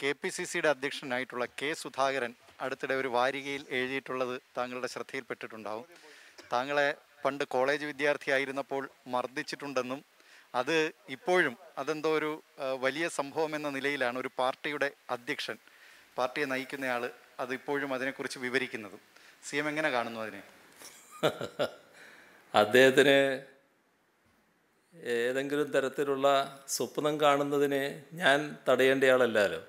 K P C സിയുടെ അധ്യക്ഷനായിട്ടുള്ള K Sudhakaran അടുത്തിടെ ഒരു വാരികയിൽ എഴുതിയിട്ടുള്ളത് താങ്കളുടെ ശ്രദ്ധയിൽപ്പെട്ടിട്ടുണ്ടാവും. താങ്കളെ പണ്ട് കോളേജ് വിദ്യാർത്ഥിയായിരുന്നപ്പോൾ മർദ്ദിച്ചിട്ടുണ്ടെന്നും അത് ഇപ്പോഴും അതെന്തോ ഒരു വലിയ സംഭവം എന്ന നിലയിലാണ് ഒരു പാർട്ടിയുടെ അധ്യക്ഷൻ പാർട്ടിയെ നയിക്കുന്നയാൾ അത് ഇപ്പോഴും അതിനെക്കുറിച്ച് വിവരിക്കുന്നതും. സി എം എങ്ങനെ കാണുന്നു അതിനെ? അദ്ദേഹത്തിന് ഏതെങ്കിലും തരത്തിലുള്ള സ്വപ്നം കാണുന്നതിനെ ഞാൻ തടയേണ്ടയാളല്ലോ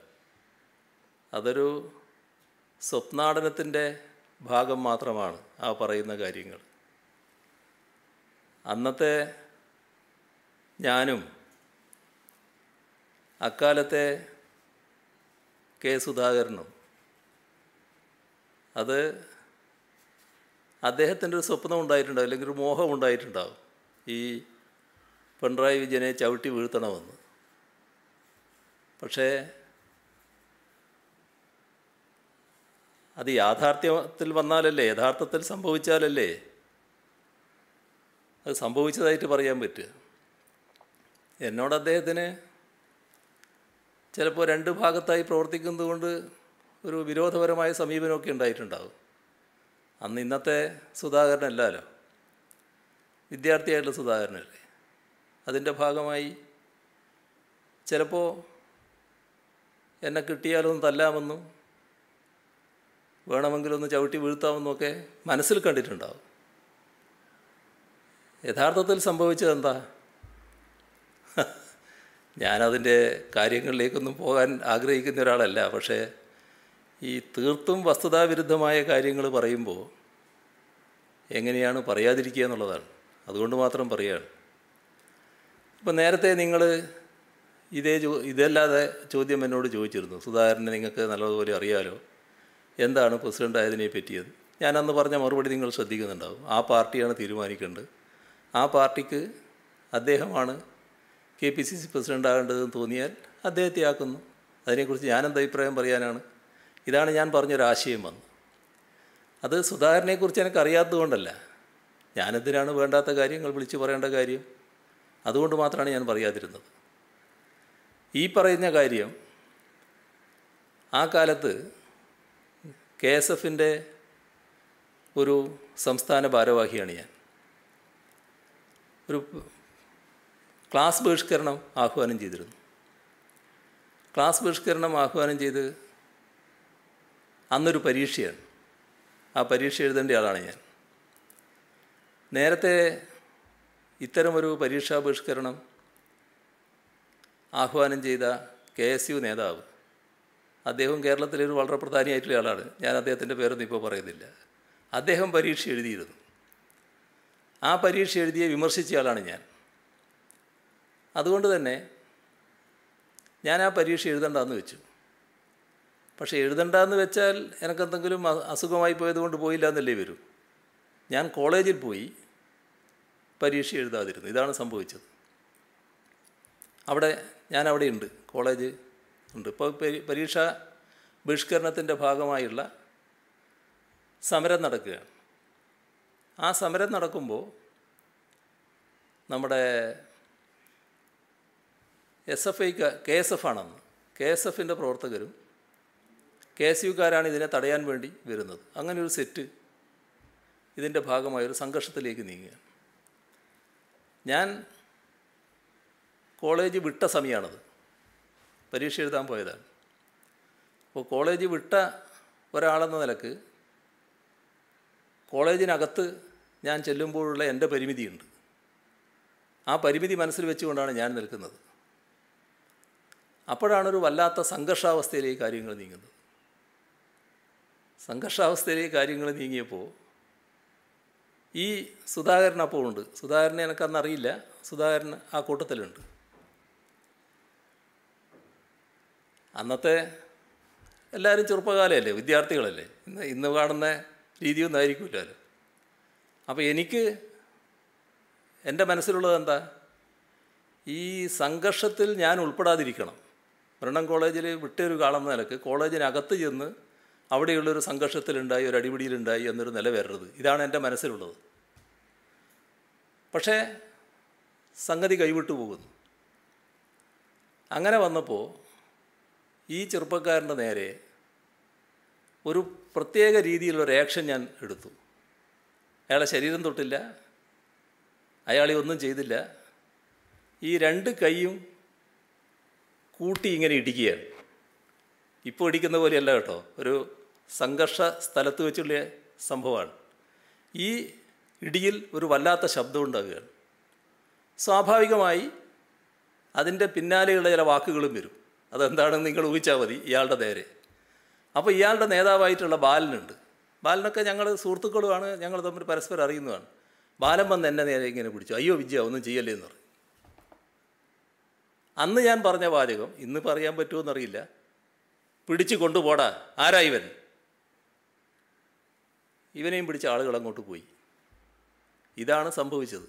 അതൊരു സ്വപ്നാടനത്തിന്റെ ഭാഗം മാത്രമാണ് ആ പറയുന്ന കാര്യങ്ങൾ. അന്നത്തെ ഞാനും അക്കാലത്തെ കെ സുധാകരനും അത് അദ്ദേഹത്തിന്റെ ഒരു സ്വപ്നം ഉണ്ടായിട്ടുണ്ടാവും അല്ലെങ്കിൽ ഒരു മോഹം ഉണ്ടായിട്ടുണ്ടാവും ഈ പിണറായി വിജയനെ ചവിട്ടി വീഴ്ത്തണമെന്ന്. പക്ഷേ അത് യാഥാർത്ഥ്യത്തിൽ വന്നാലല്ലേ യഥാർത്ഥത്തിൽ സംഭവിച്ചാലല്ലേ? അത് സംഭവിച്ചതായിട്ട് പറയാൻ പറ്റുക. എന്നോട് അദ്ദേഹത്തിന് ചിലപ്പോൾ രണ്ട് ഭാഗത്തായി പ്രവർത്തിക്കുന്നതുകൊണ്ട് ഒരു വിരോധപരമായ സമീപനമൊക്കെ ഉണ്ടായിട്ടുണ്ടാവും. അന്ന് ഇന്നത്തെ സുധാകരനല്ലല്ലോ വിദ്യാർത്ഥിയായിട്ടുള്ള സുധാകരനല്ലേ? അതിന്റെ ഭാഗമായി. ചിലപ്പോൾ എന്നെ കിട്ടിയാലൊന്ന് തല്ലാമെന്നും വേണമെങ്കിലൊന്ന് ചവിട്ടി വീഴ്ത്താമെന്നൊക്കെ മനസ്സിൽ കണ്ടിട്ടുണ്ടാവും. യഥാർത്ഥത്തിൽ സംഭവിച്ചത് എന്താ ഞാനതിന്റെ കാര്യങ്ങളിലേക്കൊന്നും പോകാൻ ആഗ്രഹിക്കുന്ന ഒരാളല്ല. പക്ഷേ ഈ തീർത്തും വസ്തുതാവിരുദ്ധമായ കാര്യങ്ങൾ പറയുമ്പോൾ എങ്ങനെയാണ് പറയാതിരിക്കുക എന്നുള്ളതാണ്. അതുകൊണ്ട് മാത്രം പറയുകയാണ്. ഇപ്പം നേരത്തെ നിങ്ങൾ ഇതേ ചോ ഇതല്ലാതെ ചോദ്യം എന്നോട് ചോദിച്ചിരുന്നു. സുധാകരനെ നിങ്ങൾക്ക് നല്ലതുപോലെ അറിയാലോ. എന്താണ് പ്രസിഡന്റ് ആയതിനെ പറ്റിയത് ഞാനന്ന് പറഞ്ഞ മറുപടി നിങ്ങൾ ശ്രദ്ധിക്കുന്നുണ്ടാവും. ആ പാർട്ടിയാണ് തീരുമാനിക്കേണ്ടത്. ആ പാർട്ടിക്ക് അദ്ദേഹമാണ് K P C C president ആകേണ്ടതെന്ന് തോന്നിയാൽ അദ്ദേഹത്തെ ആക്കുന്നു. അതിനെക്കുറിച്ച് ഞാനെന്ത് അഭിപ്രായം പറയാനാണ്? ഇതാണ് ഞാൻ പറഞ്ഞൊരാശയം വന്ന് അത് സുധാകരനെക്കുറിച്ച് എനിക്കറിയാത്തതുകൊണ്ടല്ല. ഞാനെന്തിനാണ് വേണ്ടാത്ത കാര്യങ്ങൾ വിളിച്ചു പറയേണ്ട കാര്യം? അതുകൊണ്ട് മാത്രമാണ് ഞാൻ പറയാതിരുന്നത്. ഈ പറയുന്ന കാര്യം ആ കാലത്ത് കെ എസ് എഫിന്റെ ഒരു സംസ്ഥാന ഭാരവാഹിയാണ് ഞാൻ. ഒരു ക്ലാസ് ബഹിഷ്കരണം ആഹ്വാനം ചെയ്തിരുന്നു. ക്ലാസ് ബഹിഷ്കരണം ആഹ്വാനം ചെയ്ത് അന്നൊരു പരീക്ഷയാണ്. ആ പരീക്ഷ എഴുതേണ്ട ആളാണ് ഞാൻ. നേരത്തെ ഇത്തരമൊരു പരീക്ഷാ ബഹിഷ്കരണം ആഹ്വാനം ചെയ്ത കെ എസ് യു നേതാവ്. അദ്ദേഹം കേരളത്തിലെ ഒരു വളരെ പ്രധാനിയായിട്ടുള്ള ആളാണ്. ഞാൻ അദ്ദേഹത്തിന്റെ പേരൊന്നും ഇപ്പോൾ പറയുന്നില്ല. അദ്ദേഹം പരീക്ഷ എഴുതിയിരുന്നു. ആ പരീക്ഷ എഴുതിയെ വിമർശിച്ച ആളാണ് ഞാൻ. അതുകൊണ്ട് തന്നെ ഞാൻ ആ പരീക്ഷ എഴുതണ്ടെന്ന് വെച്ചു. പക്ഷേ എഴുതണ്ടെന്ന് വെച്ചാൽ എനിക്കെന്തെങ്കിലും അസുഖമായി പോയതുകൊണ്ട് പോയില്ല എന്നല്ലേ വരും. ഞാൻ കോളേജിൽ പോയി പരീക്ഷ എഴുതാതിരുന്നു. ഇതാണ് സംഭവിച്ചത്. അവിടെ ഞാൻ അവിടെ ഉണ്ട്. കോളേജ് ഉണ്ട് ഇപ്പോൾ പരീക്ഷ ബഹിഷ്കരണത്തിന്റെ ഭാഗമായുള്ള സമരം നടക്കുകയാണ്. ആ സമരം നടക്കുമ്പോൾ നമ്മുടെ എസ് എഫ് ഐക്ക് കെ എസ് എഫ് ആണെന്ന്. കെ എസ് എഫിന്റെ പ്രവർത്തകരും കെ എസ് യുക്കാരാണ് ഇതിനെ തടയാൻ വേണ്ടി വരുന്നത്. അങ്ങനെ ഒരു സെറ്റ് ഇതിന്റെ ഭാഗമായൊരു സംഘർഷത്തിലേക്ക് നീങ്ങുകയാണ്. ഞാൻ കോളേജ് വിട്ട സമയമാണത് പരീക്ഷ എഴുതാൻ പോയതാണ്. അപ്പോൾ കോളേജ് വിട്ട ഒരാളെന്ന നിലയ്ക്ക് കോളേജിനകത്ത് ഞാൻ ചെല്ലുമ്പോഴുള്ള എന്റെ പരിമിതിയുണ്ട്. ആ പരിമിതി മനസ്സിൽ വെച്ചുകൊണ്ടാണ് ഞാൻ നിൽക്കുന്നത്. അപ്പോഴാണ് ഒരു വല്ലാത്ത സംഘർഷാവസ്ഥയിലേക്ക് കാര്യങ്ങൾ നീങ്ങുന്നത്. സംഘർഷാവസ്ഥയിലേക്ക് കാര്യങ്ങൾ നീങ്ങിയപ്പോൾ ഈ സുധാകരൻ അപ്പോൾ ഉണ്ട്. സുധാകരനെ എനിക്കന്ന് അറിയില്ല. സുധാകരൻ ആ കൂട്ടത്തിലുണ്ട്. അന്നത്തെ എല്ലാവരും ചെറുപ്പകാലമല്ലേ വിദ്യാർത്ഥികളല്ലേ? ഇന്ന് ഇന്ന് കാണുന്ന രീതിയൊന്നും ആയിരിക്കില്ലല്ലോ അപ്പോൾ എനിക്ക് എന്റെ മനസ്സിലുള്ളത് എന്താ? ഈ സംഘർഷത്തിൽ ഞാൻ ഉൾപ്പെടാതിരിക്കണം. ബ്രണ്ണൻ കോളേജിൽ വിട്ടൊരു കാളെന്ന നിലയ്ക്ക് കോളേജിനകത്ത് ചെന്ന് അവിടെയുള്ളൊരു സംഘർഷത്തിലുണ്ടായി ഒരു അടിപിടിയിലുണ്ടായി എന്നൊരു നില വരരുത് ഇതാണ് എന്റെ മനസ്സിലുള്ളത്. പക്ഷേ സംഗതി കൈവിട്ടു പോകുന്നു. അങ്ങനെ വന്നപ്പോൾ ഈ ചെറുപ്പക്കാരന്റെ നേരെ ഒരു പ്രത്യേക രീതിയിലുള്ള ആക്ഷൻ ഞാൻ എടുത്തു. അയാളെ ശരീരം തൊട്ടില്ല അയാളെ ഒന്നും ചെയ്തില്ല. ഈ രണ്ട് കൈയും കൂട്ടി ഇങ്ങനെ ഇടിക്കുകയാണ്. ഇപ്പോൾ ഇടിക്കുന്ന പോലെയല്ല കേട്ടോ. ഒരു സംഘർഷ സ്ഥലത്ത് വെച്ചുള്ള സംഭവമാണ്. ഈ ഇടിയിൽ ഒരു വല്ലാത്ത ശബ്ദം ഉണ്ടാകുകയാണ്. സ്വാഭാവികമായി അതിന്റെ പിന്നാലെയുള്ള ചില വാക്കുകളും വരും. അതെന്താണെന്ന് നിങ്ങൾ ഊഹിച്ചാൽ മതി ഇയാളുടെ നേരെ. അപ്പോൾ ഇയാളുടെ നേതാവായിട്ടുള്ള ബാലനുണ്ട്. ബാലനൊക്കെ ഞങ്ങൾ സുഹൃത്തുക്കളുമാണ് ഞങ്ങൾ തമ്മിൽ പരസ്പരം അറിയുന്നതാണ്. ബാലൻ വന്ന് എന്നെ നേരെ ഇങ്ങനെ പിടിച്ചു. അയ്യോ വിജയ ഒന്നും ചെയ്യല്ലേ എന്ന് പറഞ്ഞു. അന്ന് ഞാൻ പറഞ്ഞ വാചകം ഇന്ന് പറയാൻ പറ്റുമോ എന്നറിയില്ല. പിടിച്ചു കൊണ്ടുപോടാ ആരായി ഇവൻ? ഇവനെയും പിടിച്ച ആളുകൾ അങ്ങോട്ട് പോയി. ഇതാണ് സംഭവിച്ചത്.